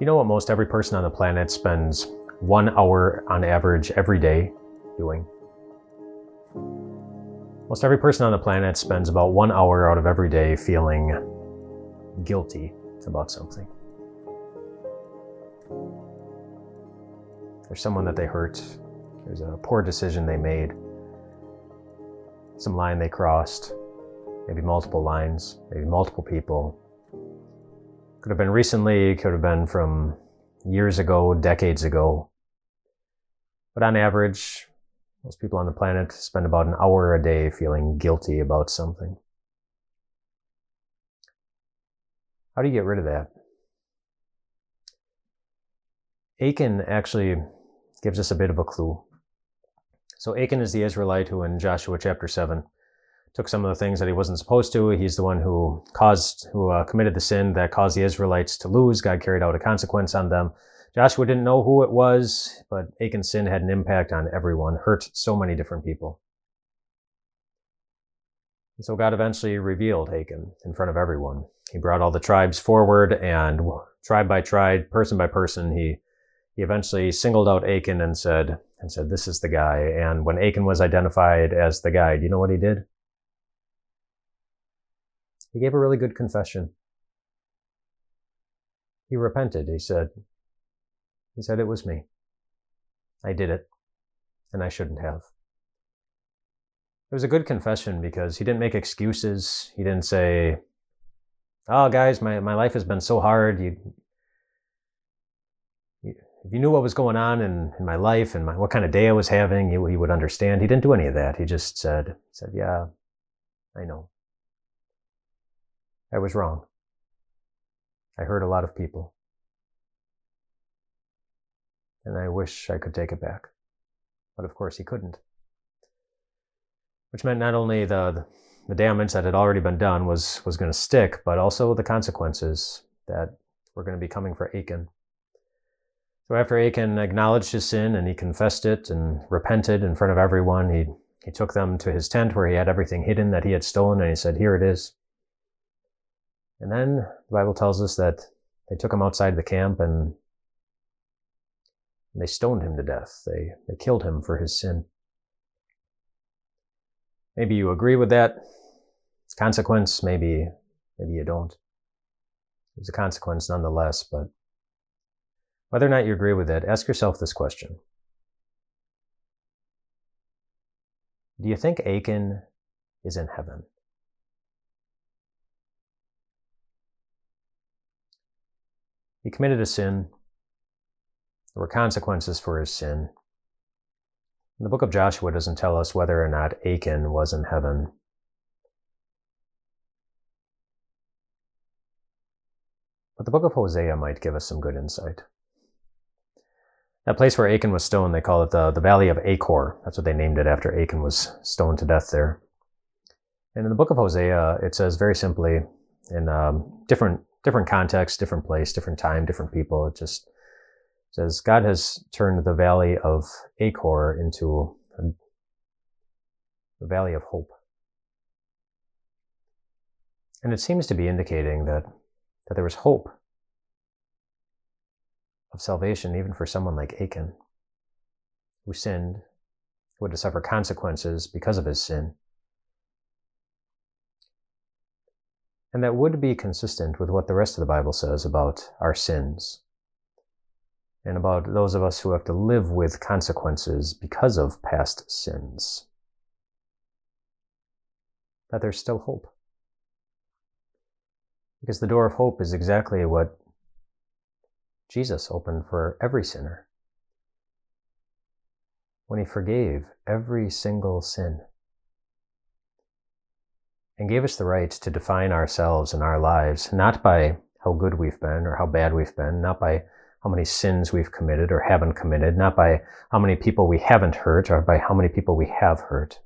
You know what most every person on the planet spends one hour on average every day doing? Most every person on the planet spends about one hour out of every day feeling guilty about something. There's someone that they hurt, there's a poor decision they made, some line they crossed, maybe multiple lines, maybe multiple people, could have been recently, could have been from years ago, decades ago. But on average, most people on the planet spend about an hour a day feeling guilty about something. How do you get rid of that? Achan actually gives us a bit of a clue. So Achan is the Israelite who in Joshua chapter 7 took some of the things that he wasn't supposed to. He's the one who caused, who uh, committed the sin that caused the Israelites to lose. God carried out a consequence on them. Joshua didn't know who it was, but Achan's sin had an impact on everyone, hurt so many different people. And so God eventually revealed Achan in front of everyone. He brought all the tribes forward and tribe by tribe, person by person, he, he eventually singled out Achan and said, and said, this is the guy. And when Achan was identified as the guy, do you know what he did? He gave a really good confession. He repented. He said, he said, it was me. I did it, and I shouldn't have. It was a good confession because he didn't make excuses. He didn't say, oh, guys, my, my life has been so hard. You, you if you knew what was going on in, in my life and my, what kind of day I was having, you, you would understand. He didn't do any of that. He just said, said, yeah, I know. I was wrong. I hurt a lot of people. And I wish I could take it back. But of course he couldn't. Which meant not only the, the damage that had already been done was, was going to stick, but also the consequences that were going to be coming for Achan. So after Achan acknowledged his sin and he confessed it and repented in front of everyone, he, he took them to his tent where he had everything hidden that he had stolen and he said, Here it is. And then the Bible tells us that they took him outside the camp and, they stoned him to death. They, they killed him for his sin. Maybe you agree with that consequence. Maybe, maybe you don't. There's a consequence nonetheless, but whether or not you agree with it, ask yourself this question. Do you think Achan is in heaven? He committed a sin. There were consequences for his sin. The book of Joshua doesn't tell us whether or not Achan was in heaven. But the book of Hosea might give us some good insight. That place where Achan was stoned, they call it the, the Valley of Achor. That's what they named it after Achan was stoned to death there. And in the book of Hosea, it says very simply, in um, different different context, different place, different time, different people. It just says God has turned the valley of Achor into a valley of hope. And it seems to be indicating that, that there was hope of salvation even for someone like Achan, who sinned, who had to suffer consequences because of his sin. And that would be consistent with what the rest of the Bible says about our sins and about those of us who have to live with consequences because of past sins. That there's still hope. Because the door of hope is exactly what Jesus opened for every sinner when he forgave every single sin and gave us the right to define ourselves and our lives not by how good we've been or how bad we've been, not by how many sins we've committed or haven't committed, not by how many people we haven't hurt or by how many people we have hurt.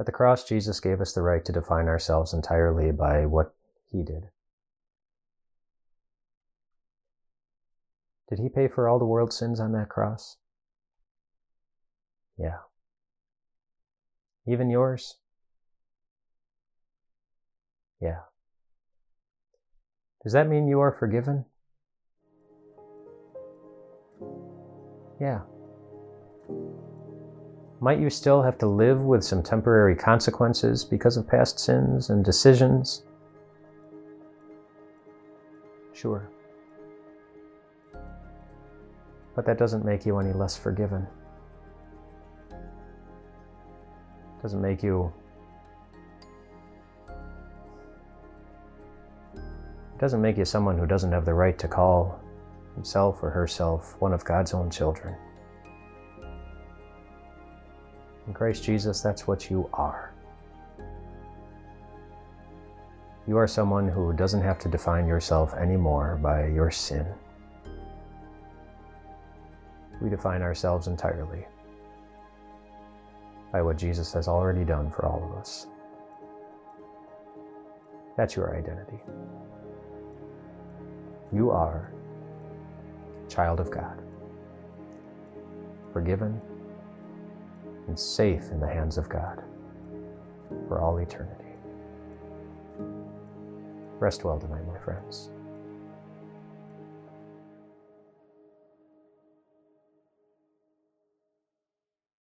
At the cross, Jesus gave us the right to define ourselves entirely by what he did. Did he pay for all the world's sins on that cross? Yeah. Even yours? Yeah. Does that mean you are forgiven? Yeah. Might you still have to live with some temporary consequences because of past sins and decisions? Sure. But that doesn't make you any less forgiven. Doesn't make you doesn't make you someone who doesn't have the right to call himself or herself one of God's own children. In Christ Jesus, that's what you are. You are someone who doesn't have to define yourself anymore by your sin. We define ourselves entirely by what Jesus has already done for all of us. That's your identity. You are child of God, forgiven and safe in the hands of God for all eternity. Rest well tonight, my friends.